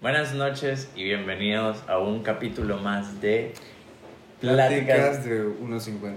Buenas noches y bienvenidos a un capítulo más de Pláticas de 1.50.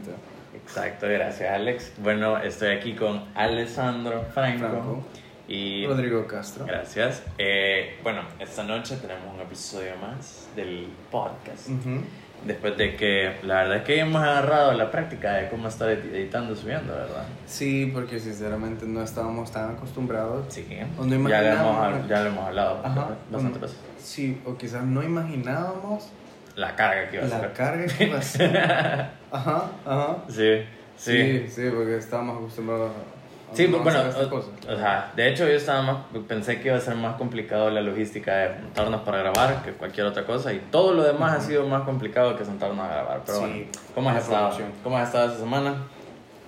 Exacto, gracias Alex. Bueno, estoy aquí con Alessandro Franco, Franco. y Rodrigo Castro. gracias. Eh, bueno, esta noche tenemos un episodio más del podcast. Ujú. Después de que la verdad es que hemos agarrado la práctica de cómo estar editando, subiendo, ¿verdad? Sí, porque sinceramente no estábamos tan acostumbrados. Sí. O no ya, lo hemos, ya lo hemos hablado Ajá. bastante veces. Sí, o quizás no imaginábamos La carga que iba a la ser. carga que iba a ser. Ajá, ajá. Sí, sí. Sí, sí, porque estábamos acostumbrados a Sí, no bueno, o, o sea, de hecho yo estaba más, pensé que iba a ser más complicado la logística de juntarnos para grabar que cualquier otra cosa y todo lo demás ha sido más complicado que sentarnos a grabar, pero Sí, bueno, ¿cómo has estado? ¿Cómo has estado esta semana?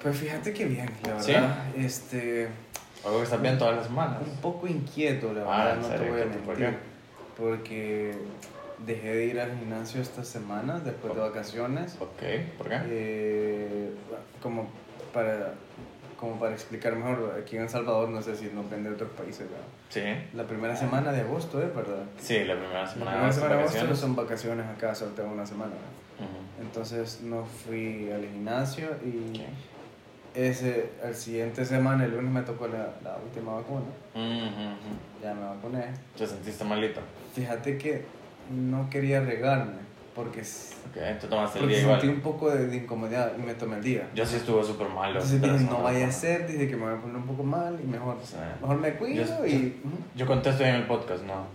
Pues fíjate que bien, la ¿Sí? verdad. Este, Algo que estás bien todas las semanas. un poco inquieto, la Ah, verdad, ¿en no serio? te voy a ¿Qué- por mentir. Porque dejé de ir al gimnasio estas semanas después de vacaciones. Ok, ¿por qué? Eh, como para como para explicar mejor, aquí en El Salvador, no sé si no depende de otros países, ¿verdad? Sí, La primera semana de agosto, ¿eh? ¿Verdad? sí, la primera La semana primera de semana de agosto vacaciones. son vacaciones acá, solo tengo una semana. ¿verdad? Ujú. Entonces no fui al gimnasio y Ok. ese, al siguiente semana, el lunes me tocó la, la última vacuna. Ujú, ujú. Ya me vacuné. ¿Te sentiste malito? Fíjate que no quería regarme porque, s- Ok, te tomaste el porque día sentí igual. un poco de, de incomodidad y me tomé el día. Yo sí estuve súper malo. Entonces dije, no vaya a ser, dije que me voy a poner un poco mal y mejor, Sí. mejor me cuido Yo- y... ujú. Yo contesto en el podcast, ¿no?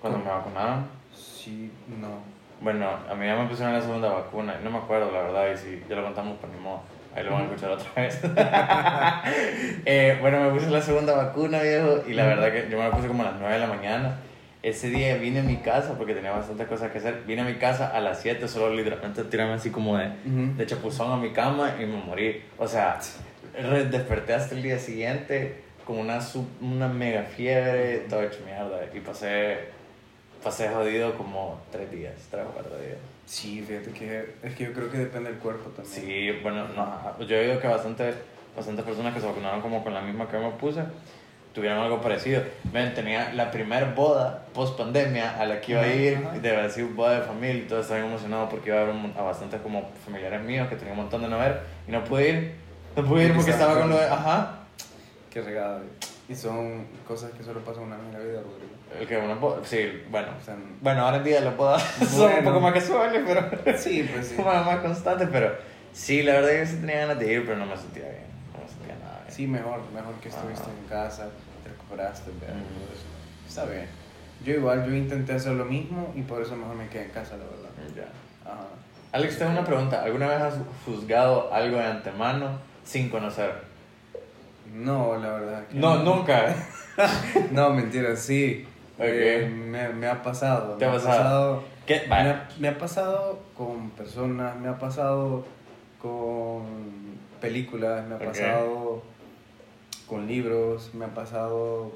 Cuando me ¿Cómo? vacunaron. Sí, no. Bueno, a mí ya me pusieron la segunda vacuna. No me acuerdo, la verdad, y si ya lo contamos, pues ni modo. Ahí lo van a escuchar otra vez. Eh, bueno, me puse la segunda vacuna, viejo, y la verdad que yo me la puse como a las 9 de la mañana. Ese día vine a mi casa porque tenía bastantes cosas que hacer. Vine a mi casa a las 7, solo literalmente tirarme así como de, Ujú. de chapuzón a mi cama y me morí. O sea, desperté hasta el día siguiente con una, sub- una mega fiebre, todo hecho mierda. Y pasé, pasé jodido como 3 días, 3 o 4 días. Sí, fíjate que es que yo creo que depende del cuerpo también. Sí, bueno, no, yo he oído que bastantes, bastantes personas que se vacunaron como con la misma que me puse tuvieron algo parecido. Ven, tenía la primera boda post pandemia a la que iba a ir, de haber sido boda de familia y todo, estaba emocionado porque iba a ver un- a bastantes como familiares míos que tenía un montón de no ver y no pude ir. No pude ir Porque estaba con lo de, ajá, Qué regada. Y son cosas que solo pasan una vez en la vida, Rodrigo. el que una boda, sí, bueno. O sea, Bueno, ahora en día las bodas son un Bueno. poco más casuales, pero sí, pues sí. más, más constantes, pero sí, la verdad es que sí tenía ganas de ir, pero no me sentía bien, no me sentía nada bien. Sí, mejor, mejor que estuviste Ajá. en casa, te recuperaste. Está bien. Yo igual, yo intenté hacer lo mismo y por eso mejor me quedé en casa, la verdad. Ya. Ajá. Alex, tengo una pregunta. ¿Alguna vez has juzgado algo de antemano sin conocer? No, la verdad. que No, nunca. No, mentira, sí. Ok. Eh, me, me ha pasado. ¿Te me ha pasado? ¿Qué? Me ha, me ha pasado con personas, me ha pasado con películas, me ha Ok. pasado con libros, me ha pasado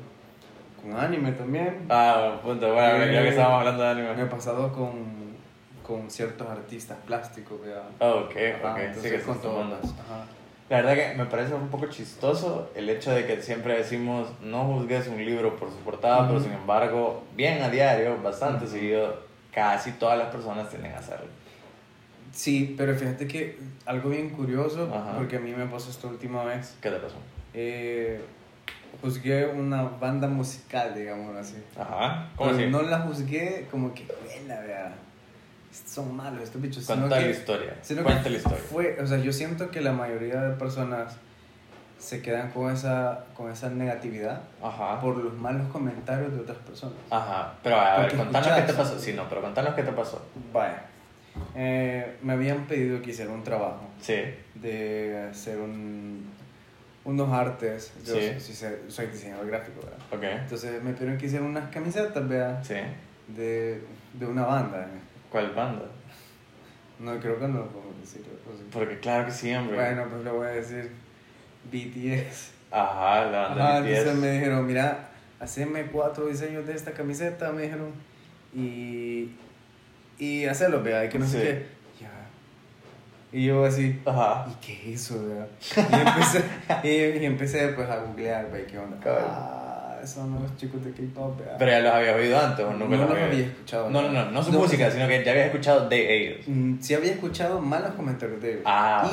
con anime también. Ah, punto. Bueno, ya que estábamos hablando de Me ha anime. pasado con, con ciertos artistas plásticos, ¿verdad? Oh, ok, Ajá, ok. Sí, entonces que con. Ajá. La verdad que me parece un poco chistoso el hecho de que siempre decimos no juzgues un libro por su portada, pero sin embargo, bien a diario, bastante seguido, casi todas las personas tienden a hacerlo. Sí, pero fíjate que algo bien curioso, Ajá. porque a mí me pasó esta última vez. ¿Qué te pasó? Eh, juzgué una banda musical, digamos así. Ajá. ¿Cómo así? No la juzgué como que, buena, vea. Son malos estos bichos. Cuenta la historia. Cuenta la historia. Fue, o sea, yo siento que la mayoría de personas se quedan con esa, con esa negatividad Ajá. por los malos comentarios de otras personas. Ajá, pero a ver, contanos qué te pasó. Sí, no, pero contanos qué te pasó. Vaya. Eh, me habían pedido que hiciera un trabajo Sí. de hacer un, unos artes. Yo Sí. soy- sí diseñador gráfico, ¿verdad? Ok. Entonces me pidieron que hiciera unas camisetas, vea, Sí. de, de una banda. eh. ¿Cuál banda? No, creo que no lo puedo decir. sí. Porque claro que siempre. Bueno, pues le voy a decir BTS. Ajá, la banda Ajá, BTS. entonces me dijeron, mira, haceme cuatro diseños de esta camiseta, me dijeron, y, y hacerlo, vea, que no sé Sí. qué. Y yo así, Ajá. ¿y qué es eso? Y empecé, y, y empecé pues a googlear, vea, qué onda. Ah, son los chicos de K-pop. Pero ya los había oído antes o nunca no los había había escuchado. No, no, no, no su música, sino que ya había escuchado de ellos. Mm, Sí había escuchado malos comentarios de ellos. Ah,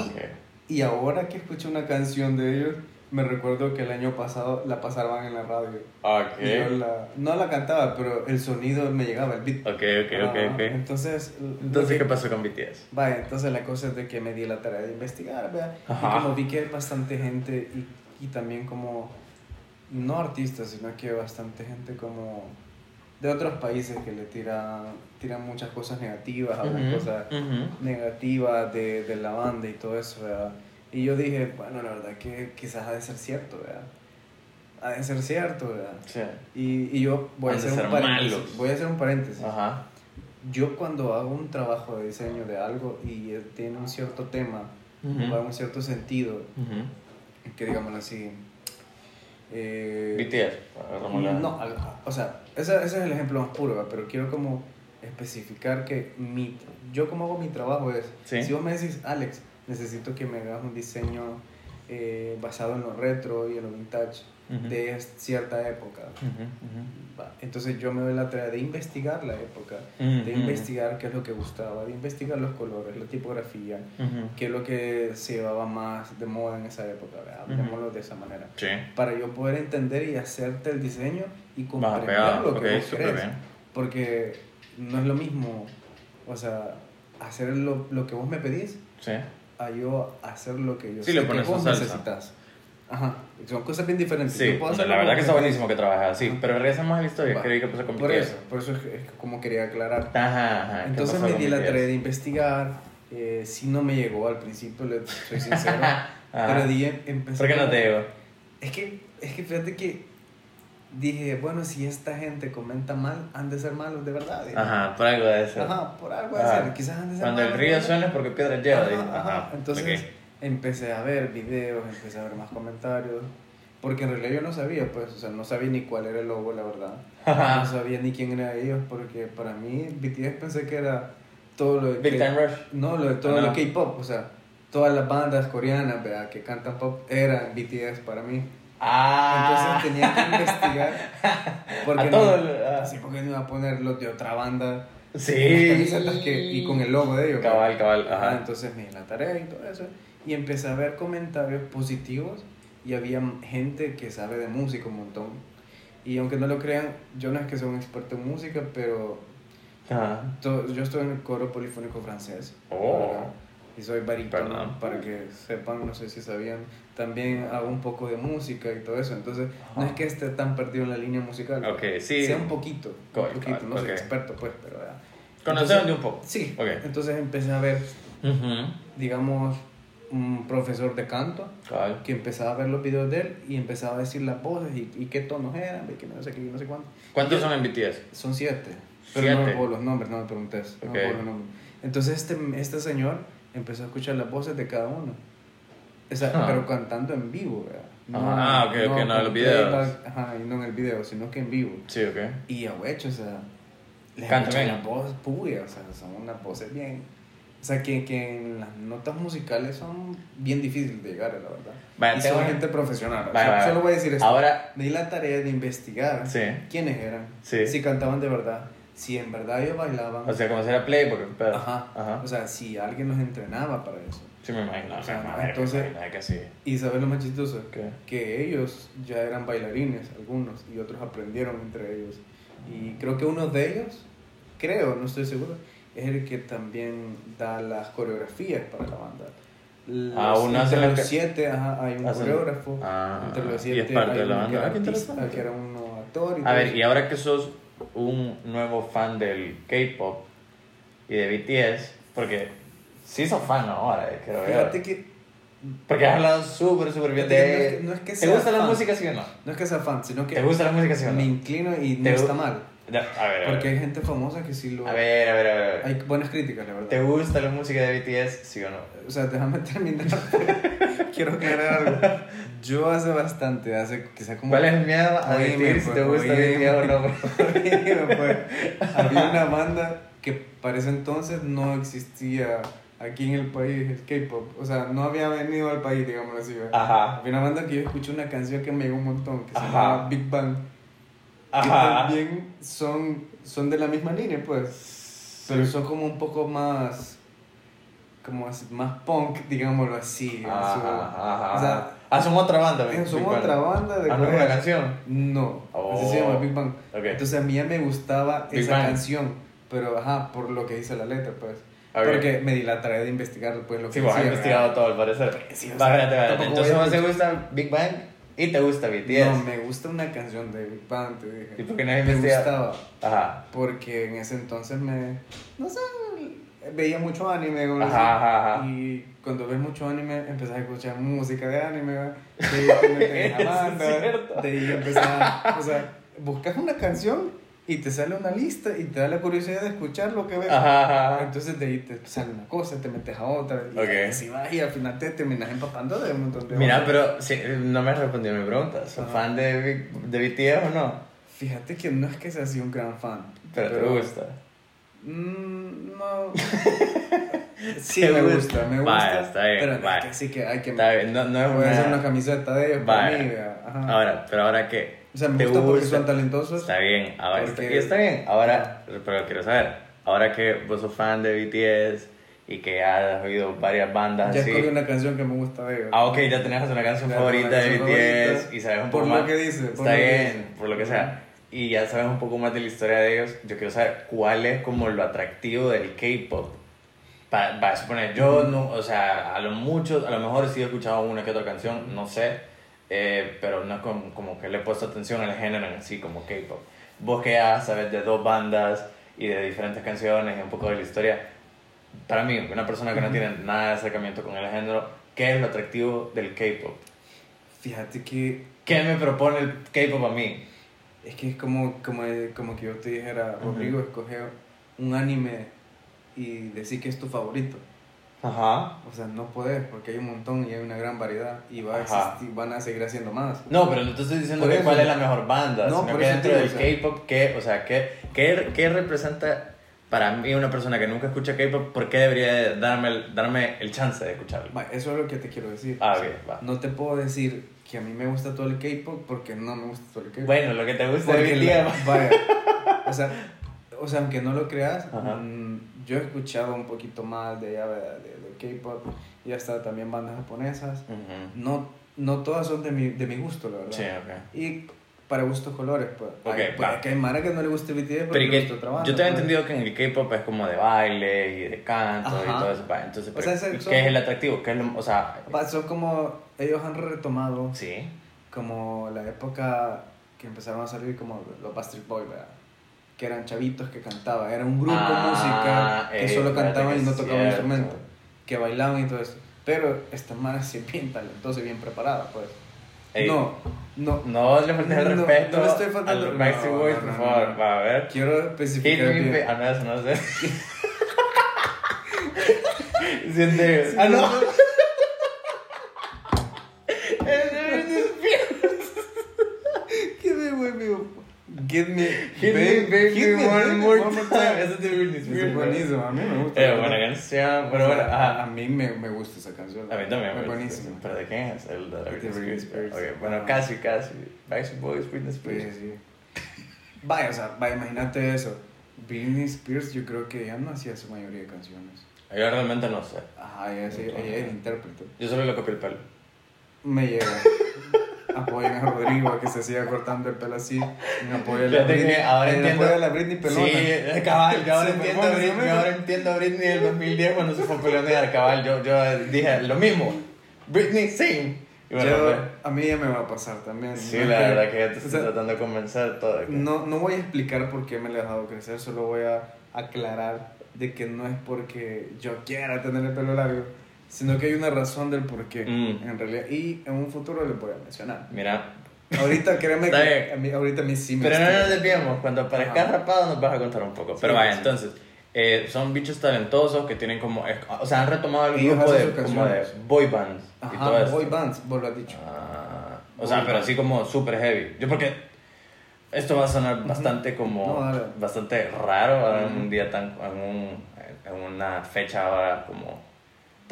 y, y ahora que escucho una canción de ellos, me recuerdo que el año pasado la pasaban en la radio. Ok. Y yo la, no la cantaba, pero el sonido me llegaba, el beat. Ok, ok, ok, Ah, ok. Entonces, lo Entonces, que- ¿qué pasó con BTS? Vaya, entonces la cosa es de que me di la tarea de investigar, ¿vea? Ajá. Y como vi que hay bastante gente y, y también como, no artistas, sino que bastante gente como de otros países que le tiran, tiran muchas cosas negativas, hablan Ujú, cosas ujú. negativas de, de la banda y todo eso, ¿verdad? Y yo dije, bueno, la verdad que quizás ha de ser cierto, ¿verdad? Ha de ser cierto, ¿verdad? Sí. Y, y yo voy a hacer un paréntesis. malos. Voy a hacer un paréntesis. Ajá. Yo cuando hago un trabajo de diseño de algo y eh, tiene un cierto tema Ujú. o un cierto sentido, Ujú. que digámoslo así... eh, la- no, o sea, ese, ese es el ejemplo más puro, ¿verdad? pero quiero como especificar que mi, yo como hago mi trabajo es, Sí. si vos me decís, Alex, necesito que me hagas un diseño eh, basado en lo retro y en lo vintage Ujú. de es- cierta época, Ujú, ujú. va, entonces yo me doy la tarea de investigar la época, de investigar qué es lo que gustaba, de investigar los colores, la tipografía, qué es lo que se llevaba más de moda en esa época, hablemoslo de esa manera Sí. para yo poder entender y hacerte el diseño y comprender pegado. lo que vos súper querés. bien. Porque no es lo mismo, o sea, hacer lo, lo que vos me pedís Sí. A yo hacer lo que yo Sí, sé le pones que vos salsa. necesitas. Ajá, son cosas bien diferentes. Sí, puedo la verdad que está buenísimo que trabajes así. Pero regresamos a la historia. Va. ¿Qué qué pasó con Por eso, por eso es, que- que como quería aclarar. Ajá, ajá. ¿qué Entonces me di la tarea de investigar. Eh, si no me llegó al principio, le soy sincero. Pero di, empecé ¿Por qué no te digo? Es que, es que fíjate que dije, bueno, si esta gente comenta mal, han de ser malos de verdad. dije. Ajá, por algo de eso. Ajá, por algo de ser, quizás han de ser Cuando el malos de río suena es porque piedras lleva. Ajá, ajá. Entonces ok. empecé a ver videos, empecé a ver más comentarios, porque en realidad yo no sabía, pues, o sea, no sabía ni cuál era el logo, la verdad. Ajá. No sabía ni quién eran ellos, porque para mí BTS pensé que era todo lo de... Big K- Time Rush. No, lo de todo lo. K-pop, o sea, todas las bandas coreanas ¿verdad? que cantan pop eran BTS para mí. Ah. Entonces tenía que investigar. Porque A no, todo el- ah. así porque no iba a poner los de otra banda. Sí. las que, y con el logo de ellos. Cabal, cabal, Ah, ajá. entonces me di la tarea y todo eso. Y empecé a ver comentarios positivos y había gente que sabe de música un montón. Y aunque no lo crean, yo no es que sea un experto en música, pero Ajá. to- yo estoy en el coro polifónico francés. Oh. Y soy barítono, Perdón. para que sepan, no sé si sabían. También hago un poco de música y todo eso. Entonces, no es que esté tan perdido en la línea musical. Ok, sí. Sea un poquito. Cabal, un poquito, cabal, no soy ok. experto, pues, pero. Entonces- de un poco. Sí. Ok. Entonces empecé a ver, Ujú. digamos, un profesor de canto Cabal. que empezaba a ver los videos de él y empezaba a decir las voces y, y qué tonos eran, y que no sé qué, y no sé cuánto. ¿Cuántos Yo- son en BTS? Son siete. Pero no me Siete. acuerdo los nombres, no me preguntes. No me acuerdo los nombres. Entonces este, este señor empezó a escuchar las voces de cada uno. O sea, Ah. pero cantando en vivo, ¿verdad? Ah, ok, ok, no en videos. playback, Ajá, y no en el video, sino que en vivo. Sí, ok. Y a huecho, o sea, les Canta escuché bien. la voz puya, o sea, son unas voces bien. O sea, que, que en las notas musicales son bien difíciles de llegar, la verdad. Vaya, y son gente profesional. o Vaya, sea, vaya. Solo voy a decir esto. Ahora, Me di la tarea de investigar sí. quiénes eran, Sí. si cantaban de verdad, si en verdad ellos bailaban. O sea, como si era Play, porque. Pero, ajá, Ajá. O sea, si alguien los entrenaba para eso. Sí, me imagino. O sea, imagino, entonces- me imagino que sí. Y sabes lo más chistoso, ¿Qué? que ellos ya eran bailarines, algunos, y otros aprendieron entre ellos. Y creo que uno de ellos, creo, no estoy seguro, es el que también da las coreografías para la banda. Los, Ah, uno hace entre la los que- siete ajá, hay un hacen- coreógrafo. Ah, entre los y siete es parte hay de la que banda. qué artista, que era uno actor. Y A ver, eso. y ahora que sos un nuevo fan del K-pop y de BTS, porque sí sos fan ahora, eh, creo yo. Fíjate que Porque has hablado súper, súper bien de no es que- no es que ¿Te gusta la fan. música, sí o no? no es que sea fan, sino que ¿Te gusta la música, sí o no? me inclino y no está mal. Ya, A ver, a ver. Porque hay gente famosa que sí lo... A ver, a ver, a ver. Hay buenas críticas, la verdad. ¿Te gusta la música de BTS, sí o no? O sea, déjame terminar. Quiero aclarar algo. Yo hace bastante, hace quizá como... ¿Cuál es el miedo a Oíme, decir si pues, te gusta. BTS o no? Oíme, pues, Había una banda que para ese entonces no existía aquí en el país, el K-pop. O sea, no había venido al país, digámoslo así. ¿verdad? Ajá. Había una banda que yo escuché una canción que me llegó un montón, que se llama Big Bang. Ajá. también son, son de la misma línea, pues. Pero son como un poco más. Como así, más punk, digámoslo así. en Ajá, su- ajá, o sea, ah, son otra banda. Big son otra banda de Ah, ¿no una canción? No, Oh. así se llama Big Bang. Ok. Entonces a mí ya me gustaba Big esa Bang. canción, pero ajá, por lo que dice la letra, pues. Ok. Porque me di la tarea de investigar pues lo que Sí, vos has decía, investigado ¿verdad? todo al parecer. Sí, o sea, Entonces, ¿vos te gusta Big Bang y te gusta BTS? No, me gusta una canción de Big Bang, te dije. ¿Y por qué has Me gustaba, Ajá. porque en ese entonces me, no sé, veía mucho anime, Ajá, ajá, ajá. y cuando ves mucho anime empezás a escuchar música de anime, te Eso es banda, ¿verdad? cierto. de ahí empezás, o sea, buscas una canción y te sale una lista y te da la curiosidad de escuchar lo que ves. Ajá, ajá. Entonces de ahí te sale una cosa, te metes a otra, y Ok. así vas y al final te terminas empapando de un montón de Mira, pero sí, no me has respondido a mi pregunta. ¿Sos Ajá. fan de, de BTS o no? Fíjate que no es que sea así un gran fan. Pero, te gusta. Mm, no. sí, me gusta. gusta, me gusta. Vaya, está bien, pero vaya. que sí que hay que. Está bien, no, no es Voy a hacer una... camiseta de ellos para mí. ajá. Ahora, pero ahora que o sea, me te gusta porque gusta. son talentosos. Está bien, ahora está, Porque- y está bien. Ahora, pero quiero saber, ahora que vos sos fan de BTS y que ya has oído varias bandas Ya así. escogí una canción que me gusta de ellos. Ah, ok, ya tenés una canción Ya, favorita una de canción BTS favorita, y sabes un por poco lo más. que dice, por Está lo que bien, dice. por lo que sea. Y ya sabes un poco más de la historia de ellos. Yo quiero saber cuál es como lo atractivo del K-pop. Para, para suponer, yo no, o sea, a lo mucho, a lo mejor sí he escuchado una que otra canción, no sé, eh, pero no es como, como que le he puesto atención al género en sí, como K-pop. Vos que ya sabes de dos bandas y de diferentes canciones y un poco de la historia, para mí, una persona que no tiene nada de acercamiento con el género, ¿qué es lo atractivo del K-pop? Fíjate que ¿Qué me propone el K-pop a mí? es que es como, como, como que yo te dijera, Rodrigo, escoge un anime y decir que es tu favorito. Ajá. O sea, no puedes porque hay un montón y hay una gran variedad y va a existir- van a seguir haciendo más. No, pero no te estoy diciendo que cuál es la mejor banda, No, sino que dentro del o sea. K-pop, ¿qué, o sea, ¿qué, qué, qué representa para mí una persona que nunca escucha K-pop? ¿Por qué debería de darme el, darme el chance de escucharlo? Eso es lo que te quiero decir. Ah, O sea, va. No te puedo decir que a mí me gusta todo el K-pop porque no me gusta todo el K-pop. Bueno, lo que te gusta la- BTS. vaya, o sea, o sea, aunque no lo creas, mm, yo he escuchado un poquito más de, de, de, K-pop y hasta también bandas japonesas. Ujú. No, no todas son de mi, de mi gusto, la verdad. Sí, ok. Y para gustos colores, pues. Ok, Hay, pues, que hay Mara que no le guste BTS porque Pero y que, yo te había pues. entendido que en el K-pop es como de baile y de canto y Ajá. todo eso. Entonces, O sea, pero, ese- ¿qué es el atractivo? ¿Qué es lo, o sea, Son como, ellos han retomado sí. como la época que empezaron a salir como los Bastard Boys, ¿verdad? Que eran chavitos que cantaban, era un grupo Ah, musical que eh, solo espérate cantaban y no tocaban cierto. instrumento, que bailaban y todo eso. Pero esta mara sí bien talentosa y bien preparada, pues. Ey, No, no, No le faltes el No, no respeto le estoy faltando- no, Boys, no, por no, favor. no. Va a ver. quiero Hit especificar me, Ah, no, eso no sé. Siente. Ah, no. Es de Britney Spears. Give me, with me, give me, Hit me, baby, give me, one baby, more one time. Eso es de Britney Spears. es buenísimo, a mí me gusta. Es buena canción, pero O bueno, a, ajá. a mí me, me gusta esa canción. A mí también me gusta. buenísimo. ¿Pero de quién es? El de la De Britney Britney Spears. Spears. Ok, bueno, casi, casi. Backstreet Boys, Britney Spears. sí. Vaya, o sea, vaya, imagínate eso. Britney Spears, yo creo que ella no hacía su mayoría de canciones. Yo realmente no sé. Ajá, ella, sí, ella era intérprete. Yo solo le copié el pelo. Me llega. Apoyen a Rodrigo a que se siga cortando el pelo así. Apoya la Fíjate Britney. que ahora eh, entiendo- apoya la Britney pelona. Sí, cabal, yo ahora, entiendo a Britney, yo ahora entiendo a Britney del 2010 cuando se fue a pelear, cabal. Yo, yo dije lo mismo. Britney. Y bueno, Yo- pues, a mí ya me va a pasar también. sí, No la que- verdad que ya te o estoy sea, tratando de convencer todo. No, no voy a explicar por qué me le he dejado crecer, solo voy a aclarar de que no es porque yo quiera tener el pelo largo, sino que hay una razón del por qué, Mm. en realidad. Y en un futuro les voy a mencionar. Mira, Ahorita, créeme que a mí, ahorita a mí sí me pero no estoy- nos desviemos. Cuando aparezcas Ajá. rapado nos vas a contar un poco. Pero Sí, vaya, sí. entonces, eh, son bichos talentosos que tienen como. O sea, han retomado el grupo de, como de boy bands y Ajá, todo eso. boy bands, vos lo has dicho. Ah, o sea, Boy pero band. así como super heavy. Yo porque esto va a sonar bastante como No, bastante raro en un día tan en, un- en una fecha ahora como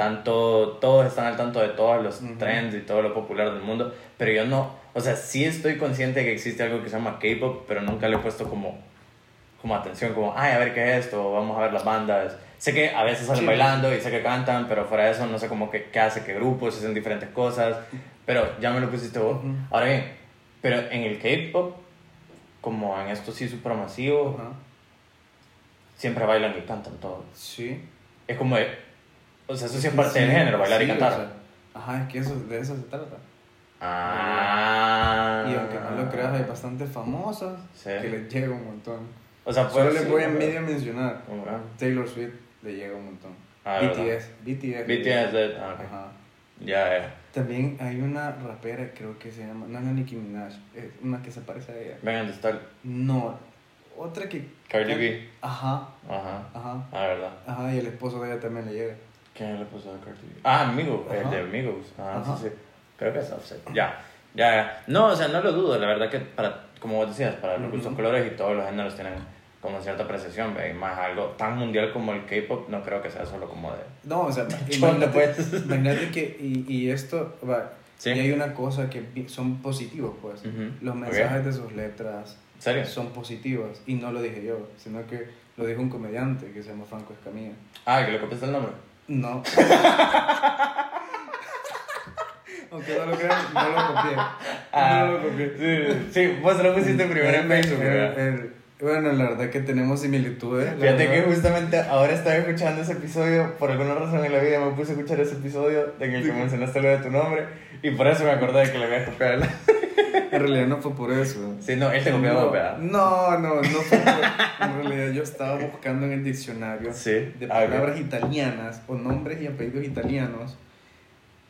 tanto todos están al tanto de todos los Ujú. trends y todo lo popular del mundo, pero yo no O sea, sí estoy consciente de que existe algo que se llama K-pop, pero nunca le he puesto como, como atención, como, ay, a ver qué es esto, vamos a ver las bandas. Sé que a veces salen Sí. bailando y sé que cantan, pero fuera de eso no sé cómo que, qué hace, qué grupos, hacen diferentes cosas. Pero ya me lo pusiste vos. Ujú. Ahora bien, pero en el K-pop, como en esto sí súper masivo, Ajá. siempre bailan y cantan todo. Sí. Es como, de- o sea, eso sí es parte Sí, del género, bailar y cantar. o sea, ajá, es que eso, de eso se trata. Ah. Y aunque no lo creas, hay bastantes famosos Sí. que les llega un montón. O sea, Solo pues, les voy a medio mencionar. Ah, Taylor Swift le llega un montón. Ah, BTS, BTS. BTS, de- ah, ok. Ajá. Ya, ya. También hay una rapera, creo que se llama, no es la Nicki Minaj, es una que se parece a ella. Vengan de estar No, otra que... Cardi B. Ajá, Ajá. ajá, Ah, verdad. ajá, y el esposo de ella también le llega. ¿Quién le puso a Cardi? Ah, Amigo, el Ajá. de Amigos. Ah, Ajá. sí, sí. Creo que es Offset. Ya, ya, ya. No, o sea, no lo dudo. La verdad que, para, como vos decías, para los gustos colores y todos los géneros tienen como cierta apreciación. ¿ve? Y más algo tan mundial como el K-pop, no creo que sea solo como de. No, o sea, imagínate, pues. imagínate que, y, y esto, va, Sí. y hay una cosa que son positivos, pues. Ujú. Los Ok. mensajes de sus letras son positivos, y no lo dije yo, sino que lo dijo un comediante que se llama Franco Escamilla. Ah, que le copiaste el nombre. No. Aunque no lo crean, no lo copié. Ah, no lo copié. Sí, sí, vos lo pusiste primero en Facebook. bueno, la verdad que tenemos similitudes. la Fíjate que justamente ahora estaba escuchando ese episodio, por alguna razón en la vida me puse a escuchar ese episodio en el que mencionaste lo de tu nombre y por eso me acordé de que le había copiado. En realidad no fue por eso. Sí, no, él te copió no, no, no, no fue por... En realidad yo estaba buscando en el diccionario Sí. de palabras italianas o nombres y apellidos italianos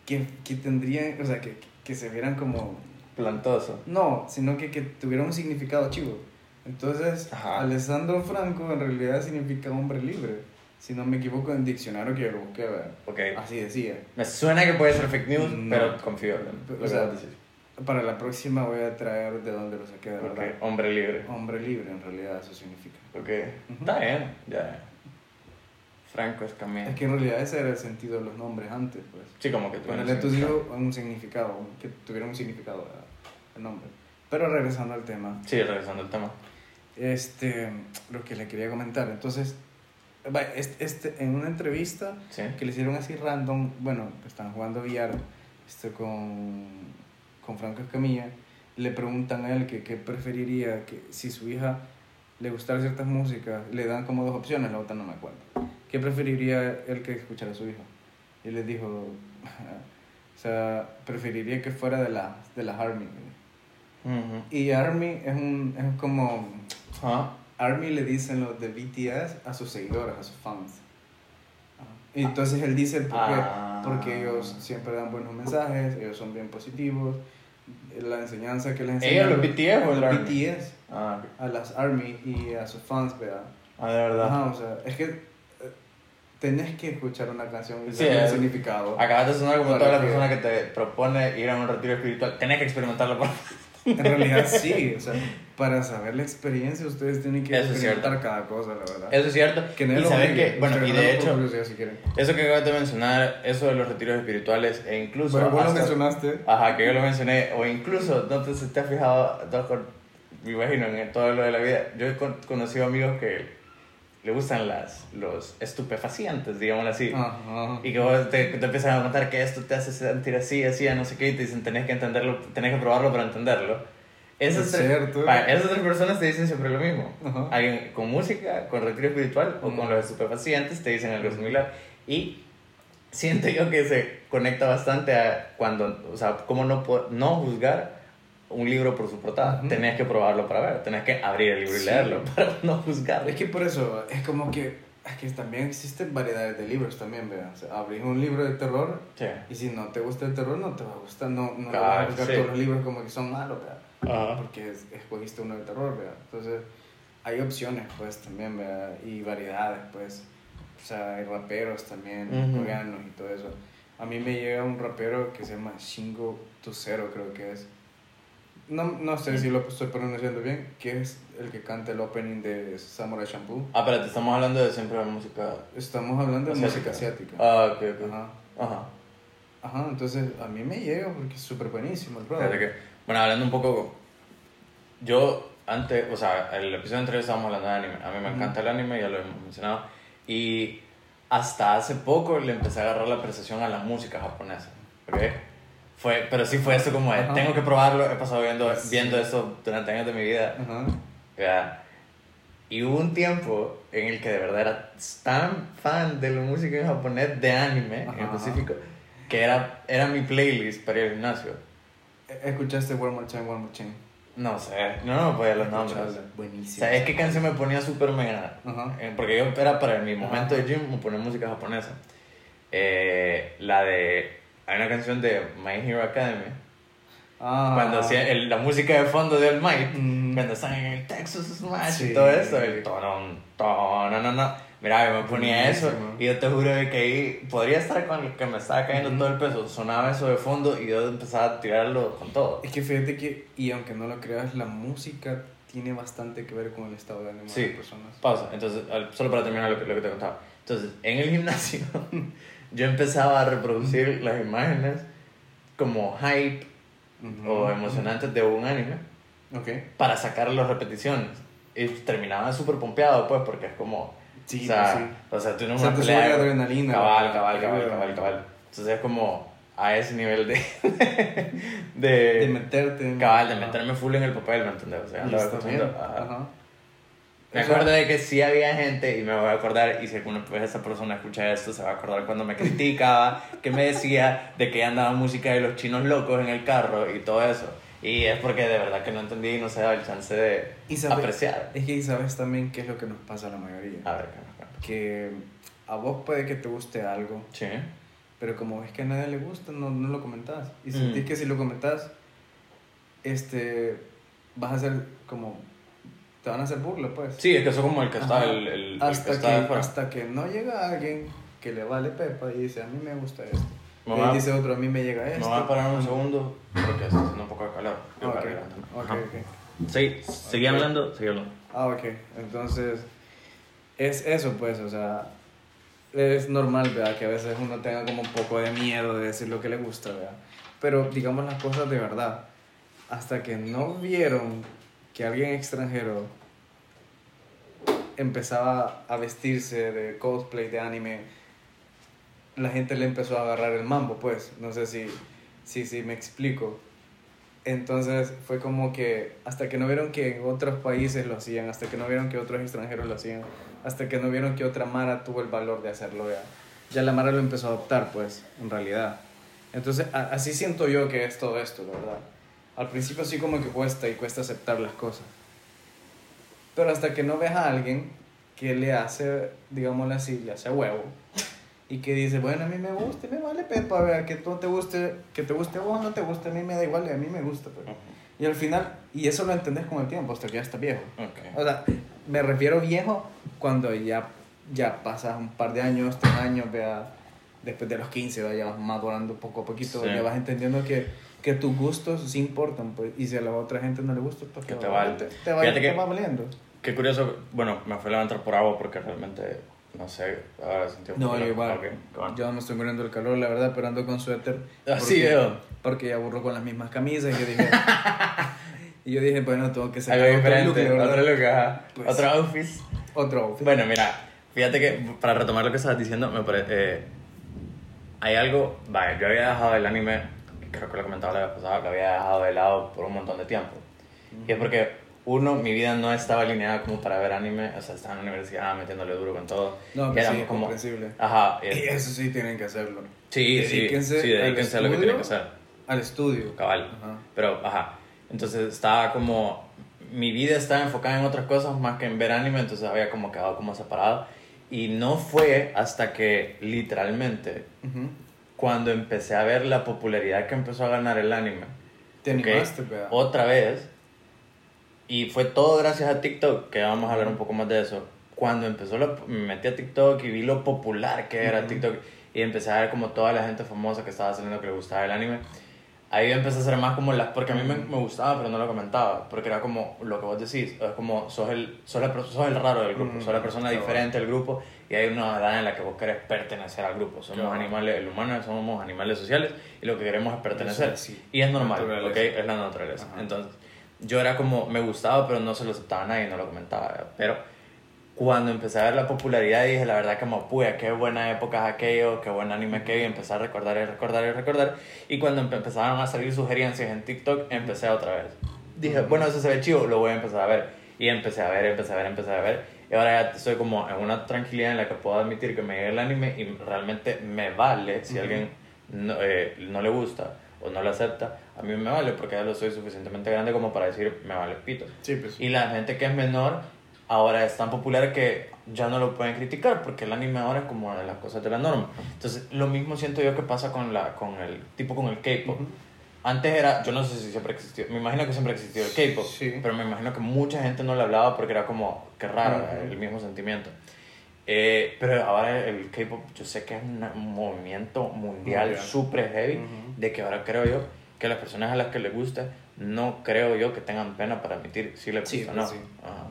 que, que tendrían, o sea, que, que se vieran como... Plantoso. No, sino que, que tuvieran un significado chivo. Entonces, Ajá. Alessandro Franco en realidad significa hombre libre. Si no me equivoco en el diccionario que yo lo busqué, ¿verdad? Ok. así decía. Me suena que puede ser fake news, No. pero confío O sea, decís. Para la próxima voy a traer de dónde lo saqué de Ok, verdad. hombre libre. Hombre libre en realidad eso significa. Ok. Ujú. Está bien, ya. Franco Escamilla. Es que en realidad ese era el sentido de los nombres antes, pues. Sí, como que Ponerle a tus hijos un significado, que tuviera un significado ¿verdad? el nombre. Pero regresando al tema, Sí, regresando al tema. este, lo que le quería comentar, entonces, este, este, en una entrevista Sí. que le hicieron así random, bueno, están jugando billar esto con, con Franco Escamilla, le preguntan a él que qué preferiría, que si su hija le gustara ciertas músicas, le dan como dos opciones, la otra no me acuerdo. ¿Qué preferiría él que escuchara a su hijo? Y le dijo, o sea, preferiría que fuera de, la, de las Army. Ujú. Y Army es, un, es como, Ajá. Army le dicen los de BTS a sus seguidores, a sus fans. Y entonces él dice el por qué. Ah. Porque ellos siempre dan buenos mensajes, ellos son bien positivos. La enseñanza que les ¿Ellos enseñan los BTS o el los Army? BTS Ah, ok. a las Army y a sus fans, ¿verdad? Ah, de verdad. Ajá, o sea, es que eh, tenés que escuchar una canción y Sí, darle un es- significado. Acabas de sonar como toda la persona que te propone ir a un retiro espiritual. Tenés que experimentarlo. Por... En realidad sí, o sea, para saber la experiencia ustedes tienen que Eso es experimentar cada cosa, la verdad. Eso es cierto. Que nadie y obligue, que, bueno, y ustedes de háganlo por hecho, si eso que acabas de mencionar, eso de los retiros espirituales, e incluso. Bueno, vos lo hasta- mencionaste. Ajá, que yo lo mencioné, o incluso, no te, te has fijado, Doctor, me imagino, en todo lo de la vida. Yo he con- conocido amigos que le gustan las, los estupefacientes, digámoslo así. Ajá. Y que vos te, te empiezan a contar que esto te hace sentir así, así, a no sé qué, y te dicen tenés que entenderlo, tenés que probarlo para entenderlo. Esas, Es tres, cierto. pa- esas tres personas te dicen siempre lo mismo. Ajá. Alguien con música, con retiro espiritual o con Mm. los estupefacientes te dicen algo similar. Y siento yo que se conecta bastante a cuando, o sea, cómo no, no juzgar un libro por su portada. Ujú. Tenés que probarlo para ver, tenés que abrir el libro y Sí. leerlo para no juzgarlo. Es que por eso, es como que, es que también existen variedades de libros también, ¿verdad? O sea, abrís un libro de terror Sí. y si no te gusta el terror, no te va a gustar, no, no Claro, vas a buscar sí. todos los libros como que son malos. Ajá. Porque es- escogiste uno de terror, ¿verdad? Entonces, hay opciones, pues, también, ¿verdad? Y variedades, pues. O sea, hay raperos también, Ujú. coreanos y todo eso. A mí me llega un rapero que se llama Shingo Tucero, creo que es. No, no sé si lo estoy pronunciando bien, que es el que canta el opening de Samurai Shampoo. Ah, pero te estamos hablando de siempre de música. Estamos hablando de música asiática. Ah, ok, ok. Ajá. Ajá. Ajá, entonces a mí me llega porque es súper buenísimo el brother. que Bueno, hablando un poco, yo antes, o sea, el episodio anterior estábamos hablando de anime. A mí me encanta el anime, ya lo hemos mencionado. Y hasta hace poco le empecé a agarrar la apreciación a la música japonesa. ¿Ok? Fue, pero sí fue eso como Ajá. tengo que probarlo. He pasado viendo, Sí. viendo eso durante años de mi vida. Ajá. Y hubo un tiempo en el que de verdad era tan fan de la música en japonés, de anime en Ajá, específico, que era, era mi playlist para ir al gimnasio. ¿Escuchaste One More Time, One More Time? No sé, no, no podía los nombres. Buenísimo. ¿Sabes qué canción me ponía súper mega? Ajá. Eh, Porque yo era para mi momento Ajá. de gym, me ponía música japonesa. Eh, la de. Hay una canción de My Hero Academy. Ah. Cuando hacía la música de fondo del Might. Mm. Cuando están en el Texas Smash y Sí. todo eso. El tonon, tonon, no, no. Mira, yo me ponía eso. Y yo te juro de que ahí podría estar con el que me estaba cayendo Ujú. todo el peso. Sonaba eso de fondo y yo empezaba a tirarlo con todo. Es que fíjate que, y aunque no lo creas, la música tiene bastante que ver con el estado de ánimo Sí. de las personas. Pausa. Entonces, solo para terminar lo que, lo que te contaba. Entonces, en el gimnasio, yo empezaba a reproducir las imágenes como hype Ujú. o emocionantes de un anime Ok. para sacar las repeticiones. Y terminaba súper pompeado, pues, porque es como. Sí, o, sea, pues sí. o sea, tú no O sea, te peleas- sube la adrenalina, Cabal, cabal, cabal, cabal, cabal. Entonces es como a ese nivel de. de, De meterte cabal, de meterme full en el papel, ¿me entiendes? O sea, Y andaba está escuchando, bien. ajá. Ajá. Me acuerdo de que sí había gente, y me voy a acordar, y si alguna vez esa persona escucha esto, se va a acordar cuando me criticaba, que me decía de que andaba música de los chinos locos en el carro y todo eso. Y es porque de verdad que no entendí y no se daba el chance de Y apreciar. Es que sabes también qué es lo que nos pasa a la mayoría. A ver. Que a vos puede que te guste algo, Sí. pero como ves que a nadie le gusta, no, no lo comentás. Y Mm. sentís que si lo comentás, este, vas a ser como... Te van a hacer burla, pues. Sí, es que eso como el que está, el, el, el hasta, que está que, de afuera. hasta que no llega alguien que le vale pepa y dice, a mí me gusta esto. Me y dice otro, a mí me llega Me esto. voy a parar un segundo porque está haciendo un poco de calor. Ah, ok, ok, Ajá. ok. Sí, seguí Ok. hablando, seguí hablando. Ah, ok. Entonces, es eso, pues, o sea, es normal, ¿verdad? Que a veces uno tenga como un poco de miedo de decir lo que le gusta, ¿verdad? Pero digamos las cosas de verdad. Hasta que no vieron que alguien extranjero empezaba a vestirse de cosplay, de anime, la gente le empezó a agarrar el mambo, pues. No sé si, si, si me explico. Entonces fue como que hasta que no vieron que otros países lo hacían, hasta que no vieron que otros extranjeros lo hacían, hasta que no vieron que otra Mara tuvo el valor de hacerlo, ya, ya la Mara lo empezó a adoptar, pues, en realidad. Entonces así siento yo que es todo esto, la verdad. Al principio sí como que cuesta y cuesta aceptar las cosas. Pero hasta que no ves a alguien que le hace, digámoslo así, le hace huevo. Y que dice, bueno, a mí me gusta, me vale pepa, vea, que tú te guste, que te guste a vos no te guste, a mí me da igual y a mí me gusta. pues. Y al final, y eso lo entendés con el tiempo, hasta que ya estás viejo. Ok. O sea, me refiero viejo cuando ya, ya pasas un par de años, tres años, vea, después de los 15, vea, ya vas madurando poco a poquito, Sí. ya vas entendiendo que, que tus gustos sí importan, pues, y si a la otra gente no le gusta, pues Que te, va, vale. te, te va, te que- va valiendo. Qué curioso, bueno, me fui a levantar por agua porque realmente, no sé, ahora sentí un No, poco yo igual. ok, qué bueno. Yo me estoy muriendo el calor, la verdad, pero ando con suéter. Ah, porque- sí, veo. Porque ya aburro con las mismas camisas y yo dije... y yo dije, bueno, tengo que sacar Algo otro look, otro look, ajá. Pues- otro outfit. Otro outfit. Bueno, mira, fíjate que para retomar lo que estabas diciendo, me parece. eh, hay algo. Vaya, yo había dejado el anime, creo que lo comentaba la vez pasada, lo había dejado de lado por un montón de tiempo. Y es porque, uno, mi vida no estaba alineada como para ver anime, o sea, estaba en la universidad metiéndole duro con todo. No, pero era sí, como- comprensible. Ajá, y- Y eso sí tienen que hacerlo. sí, sí, Dedíquense sí, dedíquense a lo que tienen que hacer. Al estudio. Cabal. Ajá. Pero, ajá. Entonces estaba como. Mi vida estaba enfocada en otras cosas más que en ver anime, entonces había como quedado como separado. Y no fue hasta que, literalmente, Ujú. Cuando empecé a ver la popularidad que empezó a ganar el anime. Te animaste. Otra vez. Y fue todo gracias a TikTok, que vamos a hablar un poco más de eso. Cuando empezó, lo, me metí a TikTok y vi lo popular que era Ujú. TikTok. Y empecé a ver como toda la gente famosa que estaba saliendo que le gustaba el anime. ahí empecé a hacer más como las... Porque a mí me, me gustaba, pero no lo comentaba. Porque era como lo que vos decís. Es como, sos el, sos la sos el raro del grupo. Mm, sos la persona diferente del grupo. Y hay una edad en la que vos querés pertenecer al grupo. Somos Claro. animales, el humano somos animales sociales. Y lo que queremos es pertenecer. Sí, sí. Y es normal, Naturaleza. ¿ok? Es la naturaleza. Ajá. Entonces, yo era como, me gustaba, pero no se lo aceptaba a nadie, no lo comentaba. ¿verdad? Pero cuando empecé a ver la popularidad, dije, la verdad, como, puya, qué buena época es aquello, qué buen anime aquello, y empecé a recordar y recordar y recordar. Y cuando empe- empezaron a salir sugerencias en TikTok, empecé otra vez. Dije, bueno, eso se ve chido, lo voy a empezar a ver. Y empecé a ver, empecé a ver, empecé a ver. Y ahora ya estoy como en una tranquilidad en la que puedo admitir que me llega el anime y realmente me vale si a Ujú. alguien no, eh, no le gusta o no lo acepta. A mí me vale porque ya lo soy suficientemente grande como para decir, me vale pito. Sí, pues. Y la gente que es menor ahora es tan popular que ya no lo pueden criticar porque el anime ahora es como una de las cosas de la norma. Entonces, lo mismo siento yo que pasa con, la, con el tipo con el K-pop. Ujú. Antes era, yo no sé si siempre existió, me imagino que siempre existió el K-pop, Sí. pero me imagino que mucha gente no le hablaba porque era como, qué raro, Ujú. el mismo sentimiento. Eh, pero ahora el K-pop, yo sé que es un movimiento mundial súper heavy, Ujú. de que ahora creo yo que las personas a las que les gusta, no creo yo que tengan pena para admitir si les Sí, gusta o pues no. sí. Ajá.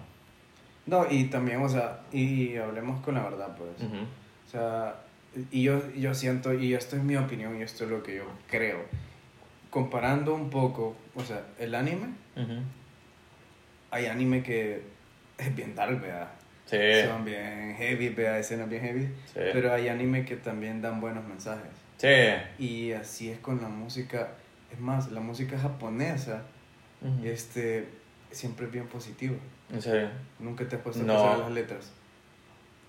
No, y también, o sea, y hablemos con la verdad, pues. Ujú. O sea, y yo, yo siento, y esto es mi opinión, y esto es lo que yo creo. Comparando un poco, o sea, el anime, Ujú. hay anime que es bien dark, ¿verdad? Sí, Son bien heavy, ¿verdad? Escenas bien heavy. sí. Pero hay anime que también dan buenos mensajes. Sí. Y así es con la música. Es más, la música japonesa, Ujú. este, siempre es bien positiva. En serio. Nunca te has puesto No. a pensar en las letras.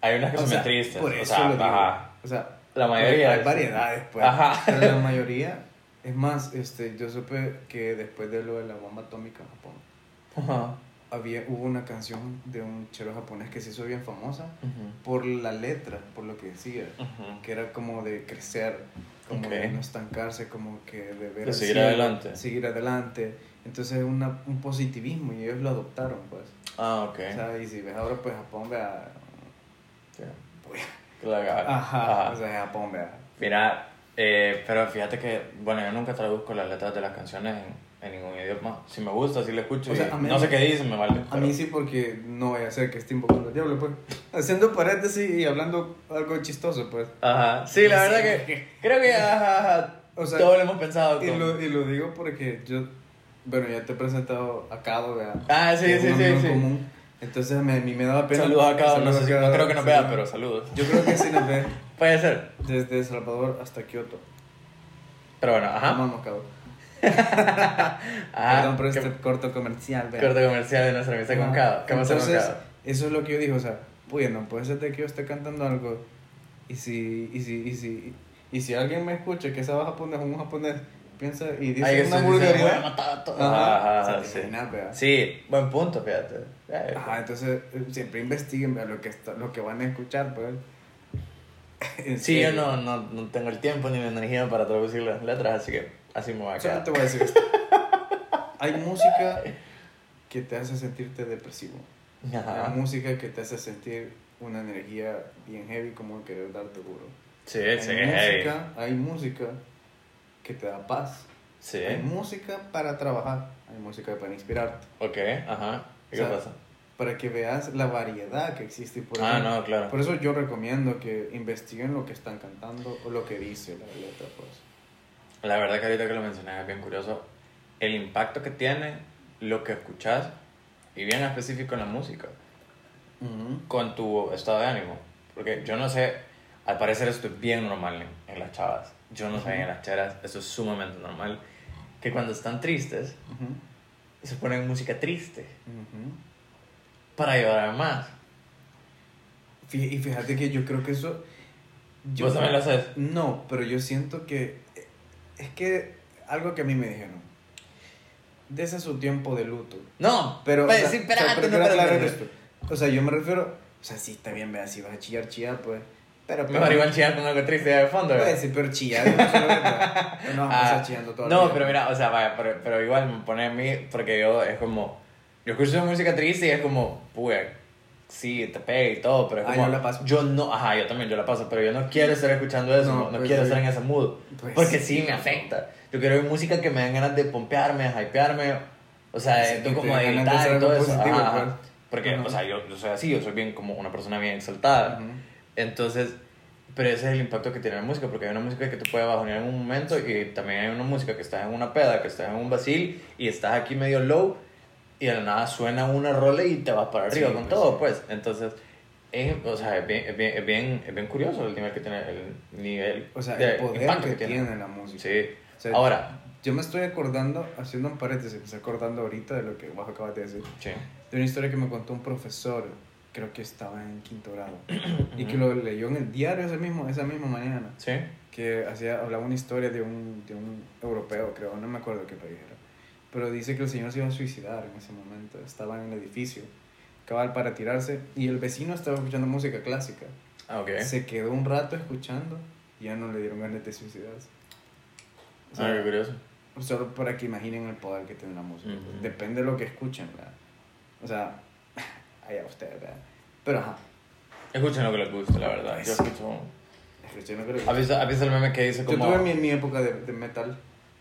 Hay unas que O son sea, bien tristes. Por o eso sea, lo digo. O sea, La mayoría. Hay variedades, pues. Ajá. Pero la mayoría, es más, este, yo supe que después de lo de la bomba atómica en Japón, Ajá. había, hubo una canción de un chero japonés que se hizo bien famosa Ujú. por la letra, por lo que decía, Ujú. que era como de crecer, como Ok. de no estancarse, como que de ver De seguir cielo, adelante. Seguir adelante. Entonces es una, un positivismo y ellos lo adoptaron, pues. Ah, ok. O sea, y si ves ahora, pues Japón, vea. Sí. pues, la haga. Ajá, o sea, Japón, vea. Mira, eh, pero fíjate que, bueno, yo nunca traduzco las letras de las canciones en, en ningún idioma. Si me gusta, si lo escucho. O sea, y mí- no sé qué dicen, me vale. A mí sí, porque no vaya a ser que esté invocando al diablo, pues. Haciendo paréntesis y hablando algo chistoso, pues. Ajá. Sí, la Sí. verdad que creo que ajá, ajá, O sea, todo lo hemos pensado. Y lo, y lo digo porque yo, bueno, ya te he presentado a Cado, ¿verdad? Ah, sí, sí, sí, sí. común. Entonces a mí me daba pena. Saludos a Cabo, no, sé si- no creo que nos vea, pero saludos. Yo creo que sí nos ve Puede ser. desde Salvador hasta Kioto. Pero bueno, ajá. Amamos Cabo. Ajá. Perdón por ¿Qué- este corto comercial, ¿verdad? corte comercial de nuestra amistad con Cabo. ¿Qué pasa con Entonces, eso es lo que yo digo, o sea, pues no puede ser de que yo esté cantando algo y si, y si, y si, y si alguien me escucha que sabe japonés un japonés piensa y dice Ay, una vulgaridad. Ajá, Ajá, o sea, sí. imaginas. Sí, buen punto, fíjate. Ajá, entonces eh, siempre investiguen ¿verdad? lo que está, lo que van a escuchar, pues. Sí, yo serio. no, no, no tengo el tiempo ni la energía para traducir las letras, así que así me voy a Solo quedar. te voy a decir esto. Hay música que te hace sentirte depresivo. Hay Ajá. música que te hace sentir una energía bien heavy como querer darte duro. Sí, hay sí, música, hay música que te da paz. Sí. Hay música para trabajar, hay música para inspirarte, Ok, ajá. ¿Y ¿Qué O sea, pasa? Para que veas la variedad que existe. Por Ah, ejemplo, no, claro. Por eso yo recomiendo que investiguen lo que están cantando o lo que dice la letra, pues. La verdad que ahorita que lo mencioné es bien curioso el impacto que tiene lo que escuchas y bien específico en la música con tu estado de ánimo. Porque yo no sé, al parecer esto es bien normal en, en las chavas. Yo no sé, en las chavas esto es sumamente normal. Que cuando están tristes, Ujú, se ponen música triste. Para llorar más. Y fíjate que yo creo que eso... yo- ¿Vos también lo haces? No, pero yo siento que... Es que algo que a mí me dijeron. Dese su tiempo de luto. No, Pero, pues, o sea, sí, o sea, pero no, espérate. esto. O sea, yo me refiero... O sea, sí, está bien, vea, si vas a chillar, chillar, pues... Pero, Mejor igual chillar con algo triste de fondo, ¿verdad? Pues sí, pero chillar... No, no Ah, chillando todo No, pero mira, o sea, vaya, pero, pero igual me pone a mí, porque yo es como, yo escucho música triste y es como, pues, sí, te pega y todo, pero es Ah, como, yo la paso. yo no, ajá, yo también, yo la paso, pero yo no quiero estar escuchando eso, No, no, no pues quiero estar en ese mood, Pues porque sí, me afecta. Yo quiero oír música que me den ganas de pompearme, de hypearme, o sea, Sí, te como de hacer y todo eso. positivo, ajá, pues. Porque, Ajá. o sea, yo, yo soy así, yo soy bien como una persona bien exaltada. Ujú. Entonces, pero ese es el impacto que tiene la música, porque hay una música que te puede bajonear en un momento y también hay una música que estás en una peda, que estás en un vacil y estás aquí medio low y de la nada suena una rola y te vas para arriba Sí, con pues, todo, sí. pues. Entonces, es, o sea, es bien, es, bien, es, bien, es bien curioso el nivel que tiene, el nivel O sea, de el poder impacto que, tiene. la música. Sí. O sea, Ahora, Yo me estoy acordando, haciendo un paréntesis, me estoy acordando ahorita de lo que vos acabas de decir, sí. de una historia que me contó un profesor, creo que estaba en quinto grado, y que lo leyó en el diario ese mismo, esa misma mañana, Sí. que hacía, hablaba una historia de un, de un europeo, creo, no me acuerdo qué país era, pero dice que el señor se iba a suicidar en ese momento, estaba en el edificio, cabal para tirarse, y el vecino estaba escuchando música clásica, Ah, ok. se quedó un rato escuchando, y ya no le dieron ganas de suicidarse. O sea, ah, qué curioso. Solo para que imaginen el poder que tiene la música. Ujú. Depende de lo que escuchen, ¿verdad? O sea, allá ustedes, ¿verdad? Pero ajá, Escuchen lo que les gusta, la verdad. Yo Sí. escucho... escuchen lo que les ¿Has visto, has visto el meme que dice Yo como... tuve mi, mi época de, de metal,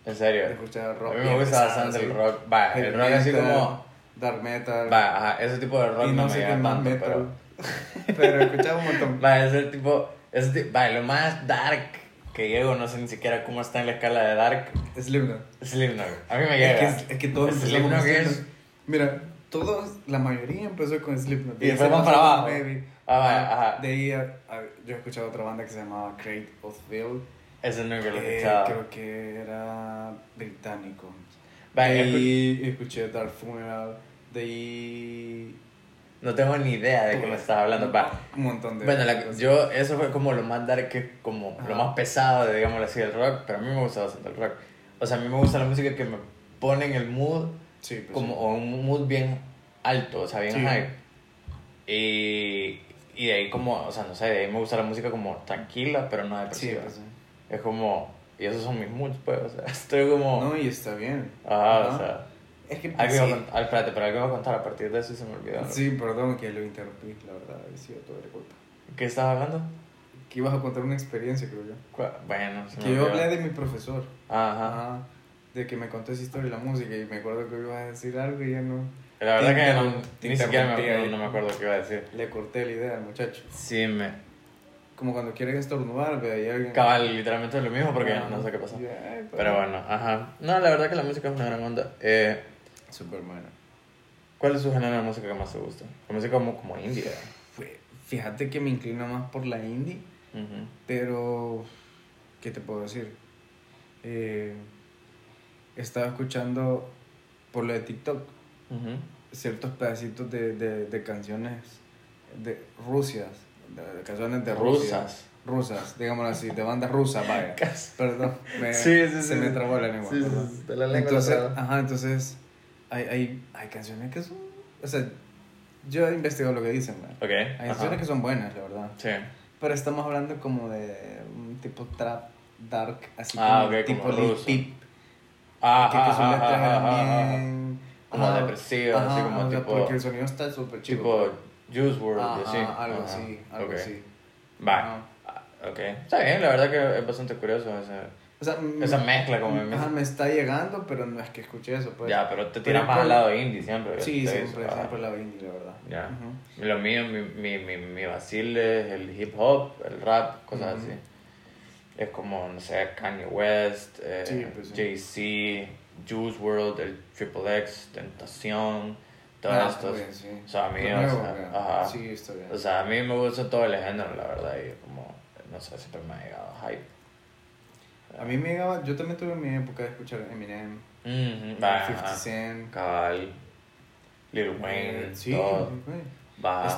En de serio. escuchar rock. A mí me gusta bastante el rock. Va, el rock así como... Dark metal. Va, ajá, ese tipo de rock y no, no me sé más tanto, metal. pero... Pero escuchaba un montón. Va, ese tipo... Ese tipo va, lo más dark que llego, no sé ni siquiera cómo está en la escala de dark, Slipknot. Slipknot. A mí me Es llega. que, es, es que todos Slipknot es... Mira, todos, la mayoría empezó con Slipknot. Y después van para abajo. Baby. Ah, vaya, ajá. De ahí, a- a- yo he escuchado otra banda que se llamaba Crate of Field. Ese nunca lo he Eh, escuchado. creo que era británico. De escu- ahí escuché Dark Funeral. De ahí. No tengo ni idea de qué me estás hablando. Va. Un montón de. Bueno, la- yo, eso fue como lo más dark, que como lo Ajá. más pesado, de, digámoslo así, del rock, pero a mí me gusta bastante el rock. O sea, a mí me gusta la música que me pone en el mood, Sí, pues, como, sí. o un mood bien alto, o sea, bien Sí. hype. Y, y de ahí como, o sea, no sé, de ahí me gusta la música como tranquila, pero no depresiva. pues, sí. Es como, y esos son mis moods, pues, o sea, estoy como... No, y está bien. Ajá, Ajá. o sea... Es que. Algo sí. iba a espérate, pero algo iba a contar a partir de eso y se me olvidó. Sí, perdón que lo interrumpí, la verdad, ha sido toda la culpa. ¿Qué estabas hablando? Que ibas a contar una experiencia, creo yo. Bueno, se me Que yo olvidó. hablé de mi profesor. Ajá. Ajá. De que me contó esa historia de la música y me acuerdo que ibas a decir algo y ya no. La verdad que no, ni siquiera me, no, no me acuerdo qué iba a decir. Le corté la idea al muchacho. Sí, me... Como cuando quieren estornudar, ve ahí alguien. Cabal, literalmente es lo mismo porque no sé qué. Y, ay, Pero bueno, ajá. No, la verdad que la música es una gran onda. Eh, Súper buena. ¿Cuál es su género de música que más te gusta? La música como, como indie. Fíjate que me inclino más por la indie, pero. ¿Qué te puedo decir? Eh, estaba escuchando por lo de TikTok ciertos pedacitos de, de, de canciones de Rusias, de, de canciones de Rusia. Rusas. Rusas, digámoslo así, de bandas rusas, vaya. Perdón, me- Sí, sí, se me trabó la lengua. De la entonces, la ajá, entonces hay, hay, hay canciones que son, o sea, yo he investigado lo que dicen. Hay ajá. canciones que son buenas, la verdad. Sí. Pero estamos hablando como de un tipo trap, dark, así Ah, como ok, tipo como Lil. Peep, Ah, que, sus letras eran bien... Como depresivas, así como tipo- Porque el sonido está súper chido. Tipo Juice WRLD, Ajá, así. algo Ajá. así, algo Ok. así. Va. Ajá. Ah, Ok. Está bien, la verdad que es bastante curioso ese, O sea, mm, esa mezcla como me está llegando, pero no es que escuché eso, pues. Ya, pero te tiras más por- al lado indie siempre. Sí, siempre. Ah, siempre la indie, la verdad. Ya. Ujú. Lo mío, mi, mi, mi, mi vacil es el hip hop, el rap, cosas así. Es como, no sé, Kanye West, eh, Sí, pues sí. Jay-Z, Juice WRLD, el Triple X, Tentación, todos Ah, estos. pues, sí. O sea, a mí, Lo o nuevo, sea, ajá. Sí, está bien. O sea, a mí me gusta todo el género, la verdad, y como, no sé, siempre me ha llegado hype. A mí me llegaba, yo también tuve mi época de escuchar Eminem, Ujú, va, 50 ajá. Cent, Cabal, Lil Wayne, eh, sí, todo.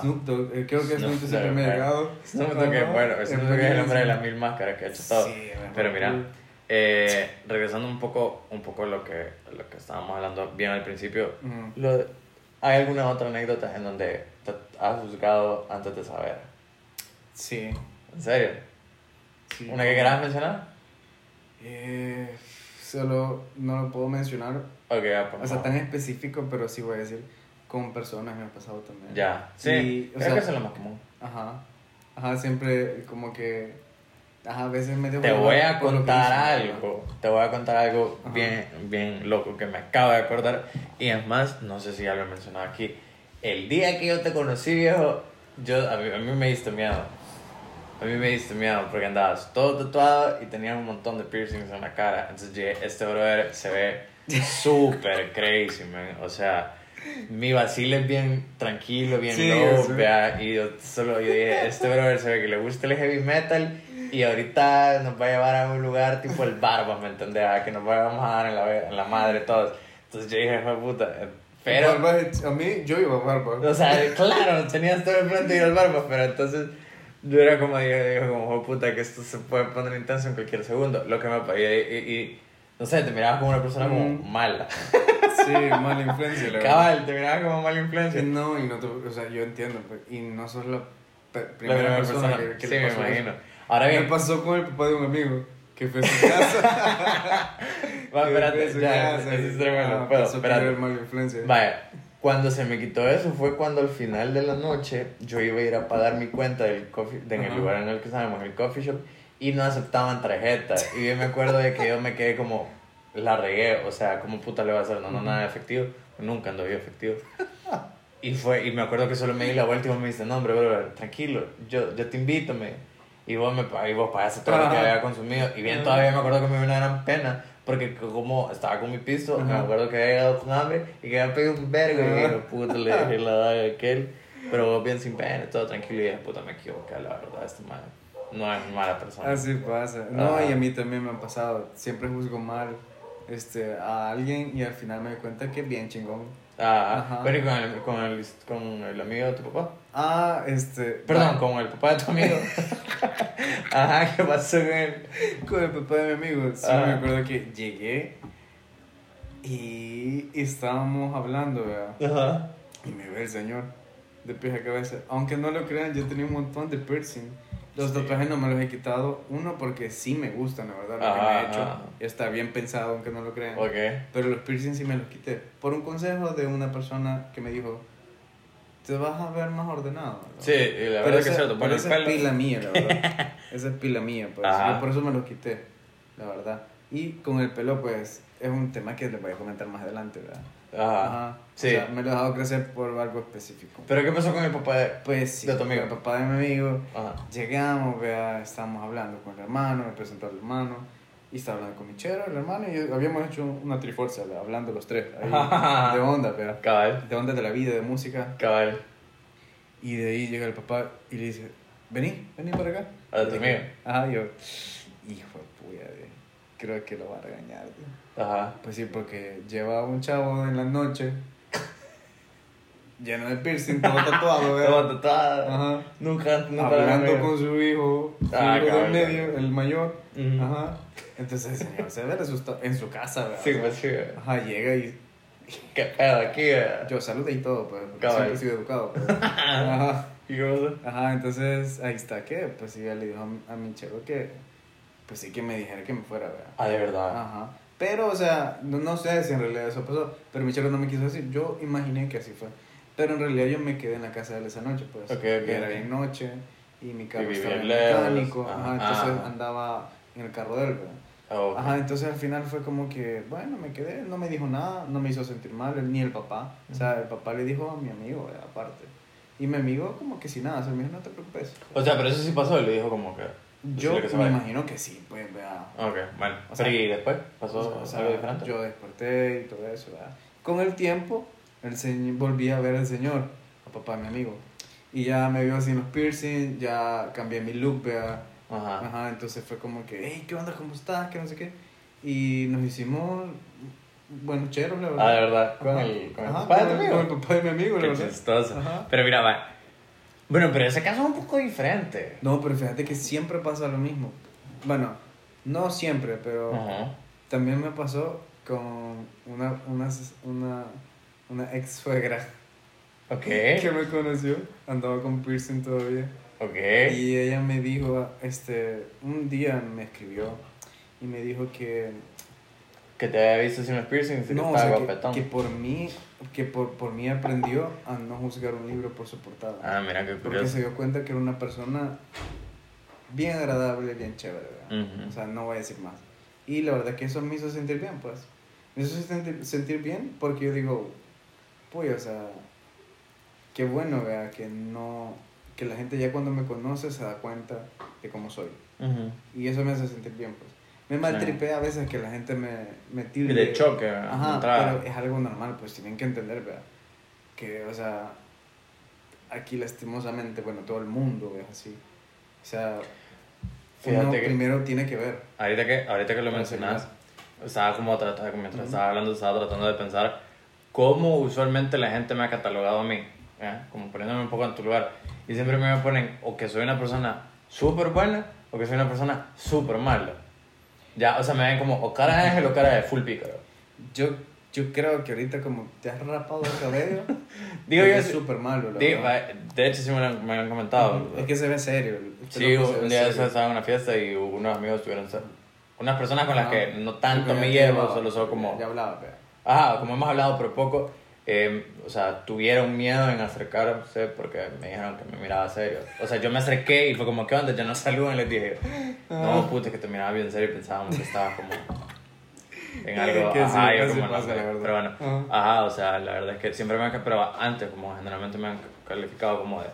Snoop Dogg, eh, creo que Snoop Snoop siempre Dogg, me ha llegado. Snoop Dogg es bueno, Snoop Dogg es el hombre de las mil máscaras que ha hecho todo. Sí, Pero mira, eh, regresando un poco, un poco a lo que, lo que estábamos hablando bien al principio, Ujú. lo de- ¿hay alguna otra anécdota en donde te has juzgado antes de saber? Sí. ¿En serio? sí. ¿Una que quieras mencionar? Eh, solo no lo puedo mencionar, Ok, pues, o sea, no. tan específico, pero sí voy a decir. con personas me ha pasado también. Ya, sí. Y, o creo sea, que eso es lo más común. Ajá. Ajá, siempre como que. A veces me Te voy a contar algo. Te voy a contar algo Ajá. bien, bien loco que me acabo de acordar. Y es más, no sé si ya lo he mencionado aquí. El día que yo te conocí, viejo, yo, a, mí, a mí me diste miedo. A mí me diste miedo porque andabas todo tatuado y tenías un montón de piercings en la cara. Entonces, este brother se ve súper crazy, man. O sea, mi vacile es bien tranquilo, bien Sí, low, sí. y yo solo yo dije, este brother se ve que le gusta el heavy metal y ahorita nos va a llevar a un lugar tipo el Barbas, ¿me entendés? A que nos vamos a dar en la, en la madre todos. Entonces yo dije, "Hijo de puta, pero... Barba, a mí, yo iba a barba. O sea, claro, tenías todo de ir al Barbas, pero entonces yo era como, dije, dije como, "Hijo de puta, que esto se puede poner intenso en cualquier segundo. Lo que me... Y, y, y, no sé, te mirabas como una persona como Mm. mala. Sí, mala influencia, la verdad. Cabal, te mirabas como mala influencia. No, y no te, o sea, yo entiendo, pues, y no sos la pe- La primera, primera persona, persona. que, que sí, le me pasó imagino. eso. Ahora Me bien, pasó con el papá de un amigo que fue a su casa. va, espérate, su ya, casa ese y- es tremendo, ah, que espérate. Vaya, cuando se me quitó eso fue cuando al final de la noche yo iba a ir a pagar mi cuenta del coffee, de en el lugar en el que estábamos, el coffee shop, y no aceptaban tarjeta. Y yo me acuerdo de que yo me quedé como, la regué, o sea, ¿cómo puta le va a hacer? No, no, nada de efectivo. Nunca ando yo efectivo. Y fue, y me acuerdo que solo me di la vuelta y me dice, no, hombre, bro, tranquilo, yo, yo te invito, me. Y vos me y vos pagaste todo lo que había consumido. Y bien, todavía me acuerdo que me dio una gran pena. Porque como estaba con mi pisto, me acuerdo que había llegado con hambre y que había pedido un vergo. Y dije, puta, le dejé la daga a aquel. Pero vos bien sin pena, todo tranquilo. Y dije, puta, me equivoqué, la verdad, este man no es mala persona. Así pasa. No, y a mí también me ha pasado. Siempre juzgo mal este, a alguien y al final me doy cuenta que es bien chingón. Ah, Ajá. pero ¿y con el, con, el, con el amigo de tu papá? Ah, este. Perdón, con el papá de tu amigo. Ajá, ¿qué pasó con él? Con el papá de mi amigo, sí Ah. me acuerdo que llegué y estábamos hablando, ¿verdad? Ajá. Y me ve el señor de pies a cabeza. Aunque no lo crean, yo tenía un montón de piercing. Los Sí. tatuajes no me los he quitado. Uno, porque sí me gustan, la verdad, lo que me he hecho. ajá. Está bien pensado, aunque no lo crean. Ok. Pero los piercing sí me los quité. Por un consejo de una persona que me dijo, te vas a ver más ordenado. ¿no?". Sí, y la verdad es que se lo pero esa es pila mía, la verdad. esa es pila mía, pues. Ajá. Yo por eso me los quité, la verdad. Y con el pelo, pues, es un tema que les voy a comentar más adelante, ¿verdad? Ajá. Sí. O sea, me lo he dejado crecer por algo específico. ¿Pero qué pasó con el papá de...? Pues sí, De tu amigo. el papá de mi amigo, Ajá. llegamos, vea, estábamos hablando con el hermano, me presentó al hermano, y estaba hablando con mi chero, el hermano, y habíamos hecho una trifuerza, hablando los tres, ahí, de onda, Cabal. de onda de la vida, de música, Cabal. y de ahí llega el papá y le dice, vení, vení para acá. ¿A tu amigo? Ajá, yo, hijo de puya, de, creo que lo va a regañar, de". Ajá. Pues sí, porque lleva un chavo en la noche, lleno de piercing, todo tatuado, vea. Estaba tatuada. Ajá. Nunca, nunca hablando la con su hijo, su Ah, hijo del cabrón. medio, el mayor. Ajá. Entonces el señor se ve asustado en su casa, ¿verdad? Sí, pues sí. Ajá, llega y ¿Qué pedo aquí? eh? yo saludé y todo, pues, Cabal. siempre he sido educado. pues. Ajá. ¿Y qué pasó? Ajá, entonces ahí está que, pues sí, ya le dijo a, mi- a mi chero que, pues sí que me dijera que me fuera, ¿verdad? Ah, de verdad. Ajá. Pero, o sea, no, no sé si en realidad eso pasó, pero mi chero no me quiso decir. Yo imaginé que así fue. Pero en realidad yo me quedé en la casa de él esa noche, pues. Ok, ok, Era bien noche y mi carro Y estaba en mecánico. Ajá. Ajá, entonces Ah. andaba en el carro de él, ¿verdad? Ah, ok. Ajá, entonces al final fue como que, bueno, me quedé, no me dijo nada, no me hizo sentir mal, ni el papá. O sea, el papá le dijo a mi amigo, ¿verdad? aparte. Y mi amigo como que sin nada, o sea, me dijo, no te preocupes. O sea, pero eso sí pasó, le dijo como que... Yo decirle que me imagino que sí, pues, vea. Ok, bueno. O sea, ¿y después? ¿Pasó O sea, algo diferente? yo desperté y todo eso, ¿verdad? Con el tiempo, el señor, volví a ver al señor, a papá de mi amigo. Y ya me vio sin los piercing, ya cambié mi look, ¿verdad? Ajá. Ajá, entonces fue como que, hey, ¿qué onda? ¿Cómo estás? Que no sé qué. Y nos hicimos, bueno, cheros, la verdad. Ah, de verdad. Con Ajá. el, con el Ajá, papá de el- amigo. Con el papá de mi amigo, la Qué verdad. chistoso. Pero mira, va. Bueno, pero ese caso es un poco diferente. No, pero fíjate que siempre pasa lo mismo. Bueno, no siempre, pero Ajá. también me pasó con una, una, una, una ex suegra Ok. que me conoció, andaba con piercing todavía. Ok. Y ella me dijo, este, un día me escribió y me dijo que, Que te había visto sin los piercings y que no, o estaba sea, que, guapetón. que por mí que por, por mí aprendió a no juzgar un libro por su portada. Ah, mira qué Porque curioso. se dio cuenta que era una persona bien agradable, bien chévere, ¿verdad? Ujú. O sea, no voy a decir más. Y la verdad que eso me hizo sentir bien, pues. Me hizo sentir bien porque yo digo, pues, o sea, qué bueno, vea, que no, que la gente ya cuando me conoce se da cuenta de cómo soy. Ujú. Y eso me hace sentir bien, pues. Me maltripea a veces que la gente me, me Y tilde. de choque, ¿verdad? Ajá, entrada. pero es algo normal, pues tienen que entender, ¿verdad? Que, o sea, aquí lastimosamente, bueno, todo el mundo es así. O sea, Fíjate uno que- primero tiene que ver. Ahorita que, ahorita que lo mencionas, estaba como tratando, mientras Ujú. estaba hablando, estaba tratando de pensar cómo usualmente la gente me ha catalogado a mí, ¿eh? como poniéndome un poco en tu lugar. Y siempre me ponen o que soy una persona súper buena o que soy una persona súper mala. Ya, o sea, me ven como o cara de ángel o cara de full pícaro. Yo, yo creo que ahorita como te has rapado el cabello, Digo yo, es súper malo. digo, de hecho sí me lo, han- me lo han comentado. Es que se ve serio. Sí, un día estaba en una fiesta y unos amigos tuvieron unas personas con las que no tanto me llevo, solo son como... Ya hablaba. Ajá, como hemos hablado por poco, eh, o sea, tuvieron miedo en acercarse porque me dijeron que me miraba serio. O sea, yo me acerqué y fue como, ¿qué onda? Ya no saludan, les dije. No, puta, es que te miraba bien serio y pensábamos que estabas como en algo. Que sí, ajá, yo casi como no sé. Pero bueno, Ajá. ajá, o sea, la verdad es que siempre me han, pero antes, como generalmente me han calificado como de,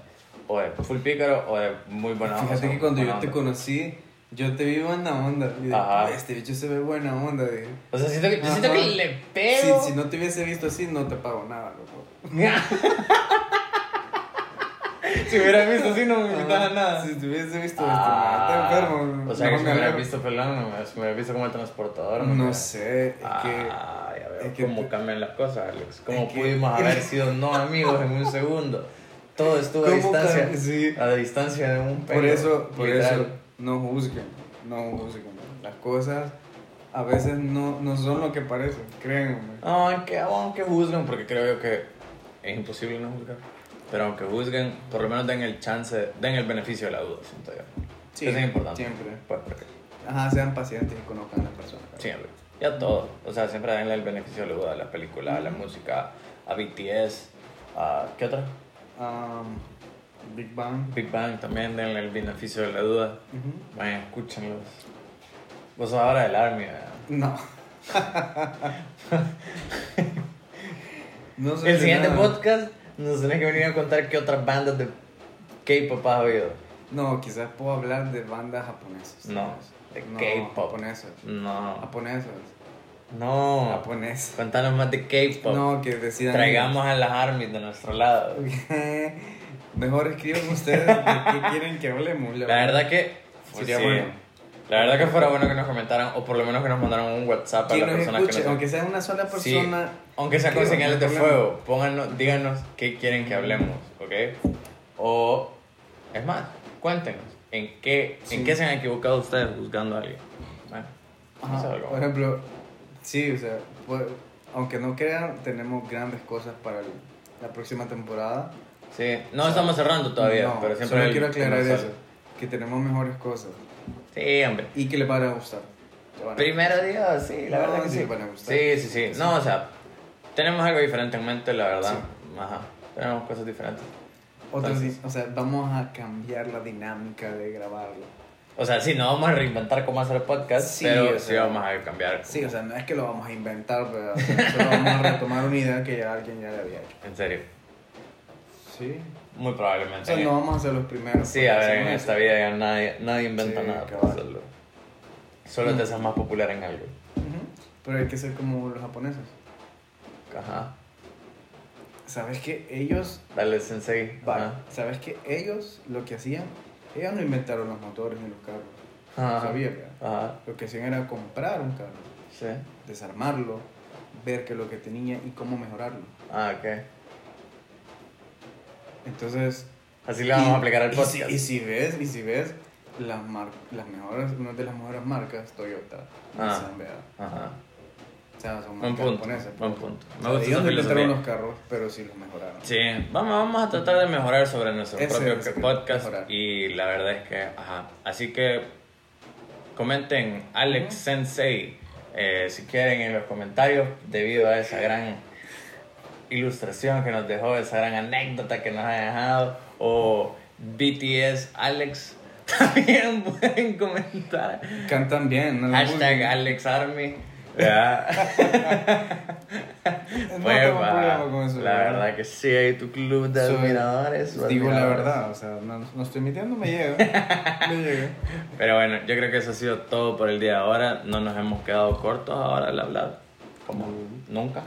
o de full pícaro o de muy buena Fíjate que cuando yo te conocí, yo te vi buena onda. Y Ajá. este bicho se ve buena onda. Dije. O sea, siento que, yo siento que le pego. Si, si no te hubiese visto así, no te pago nada, loco. si hubieras visto así, no me invitas a nada. Si te hubiese visto Ah, este, está enfermo. O sea, que no si me hubieras alegro. visto pelón, no me, si me hubieras visto como el transportador. No me- sé, es que. Ya veo es que cómo te- cambian las cosas, Alex. Cómo que- pudimos haber sido no amigos en un segundo. Todo estuvo a ¿Cómo distancia. sí. A distancia de un pelo. Por eso, por literal. eso, no juzguen, no juzguen. Las cosas a veces no, no son lo que parecen, créanme. Aunque, aunque juzguen, porque creo yo que es imposible no juzgar. Pero aunque juzguen, por lo menos den el chance, den el beneficio de la duda, siento yo. Sí, Eso es importante. siempre. Pues porque Ajá, sean pacientes y conozcan a las personas. Siempre. Y a todo. O sea, siempre denle el beneficio de la duda a la película, a la música, a BTS, a... ¿Qué otra? Um, Big Bang. Big Bang también denle el beneficio de la duda. Ujú. Vayan, escúchenlos. Vos sos ahora del Army, ¿verdad? No. no sé El siguiente nada. podcast nos tenés que venir a contar qué otras bandas de K-pop has oído. No, quizás puedo hablar de bandas japonesas. No, de No, K-pop. Japonesas. No. Japonesas. No. Japonesas. Cuéntanos más de K-pop. No, que decidan. Traigamos a las Army de nuestro lado. Mejor escriban ustedes de qué quieren que hablemos. La verdad que Sería sí. bueno. La verdad que fuera bueno que nos comentaran o por lo menos que nos mandaran un WhatsApp a las personas escuche, que nos aunque sea una sola Sí, persona. aunque sea con señales de fuego, pónganos, díganos qué quieren que hablemos, ¿ok? O es más, cuéntenos en qué Sí. en qué se han equivocado ustedes juzgando a alguien. Bueno, Ajá. Por ejemplo, sí, o sea, pues, aunque no crean, tenemos grandes cosas para la próxima temporada. Sí, no estamos cerrando todavía, No, pero siempre solo quiero aclarar eso, que tenemos mejores cosas Sí, hombre. y que les van a gustar. Te van a- Primero Dios, sí, la No, verdad que sí, sí. van a gustar. Sí, sí, sí. No, o sea, tenemos algo diferente en mente, la verdad. Ajá. Tenemos cosas diferentes. Otros Entonces- o sea, vamos a cambiar la dinámica de grabarlo. O sea, sí, no vamos a reinventar cómo hacer podcast, Sí, pero o sí sea, vamos a cambiar. Sí, o sea, no es que lo vamos a inventar, pero o sea, solo vamos a retomar una idea que ya alguien ya le había hecho. En serio, Sí. muy probablemente. O sea, no vamos a ser los primeros. Sí, a ver, en esta vida ya nadie, nadie inventa Sí, nada para hacerlo. Solo te Mm. haces más popular en algo. Ujú. Pero hay que ser como los japoneses. Ajá. ¿Sabes que ellos Dale, sensei. Ajá. ¿Sabes que ellos lo que hacían? Ellos no inventaron los motores ni los carros. Ajá. ¿Sabías? verdad? Ajá. Lo que hacían era comprar un carro, Sí. desarmarlo, ver qué es lo que tenía y cómo mejorarlo. Ah, ok. Entonces. Así le vamos y- a aplicar al y podcast. si, y si ves, y si ves, las, mar- las mejores, una de las mejores marcas, Toyota, Ah. Ajá. O sea, son Buen marcas punto. japonesas. Buen punto. O Me gusta esa filosofía. los carros, pero sí los mejoraron. Sí, vamos, vamos a tratar de mejorar sobre nuestro Ese propio podcast mejorar. y la verdad es que, ajá, así que comenten Alex Sensei eh, si quieren en los comentarios debido a esa gran ilustración que nos dejó, esa gran anécdota que nos ha dejado, o BTS Alex, también pueden comentar. Cantan bien, ¿no? Hashtag Alex Army. Ya. No Pues, tengo va, problema con eso. la verdad que sí, hay tu club de Soy- admiradores. Digo la verdad, o sea, no, no estoy mintiendo, me llega. me llega. Pero bueno, yo creo que eso ha sido todo por el día de ahora. No nos hemos quedado cortos ahora al hablar, como nunca.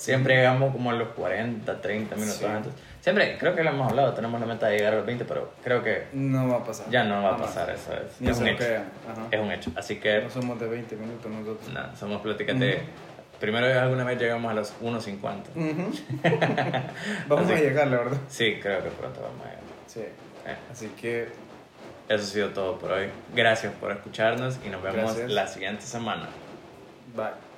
Siempre llegamos como a los 40, 30 minutos Sí. antes. Siempre, creo que lo hemos hablado, tenemos la meta de llegar a los 20, pero creo que No va a pasar. ya no va a pasar eso. Es, Ni es un hecho. Ajá. Es un hecho. Así que, No somos de 20 minutos nosotros. nada, somos pláticas de... Primero alguna vez llegamos a los 1.50. Ujú. Vamos Así- a llegar, la verdad. Sí, creo que pronto vamos a llegar. Sí. Eh, Así que Eso ha sido todo por hoy. Gracias por escucharnos y nos vemos Gracias. la siguiente semana. Bye.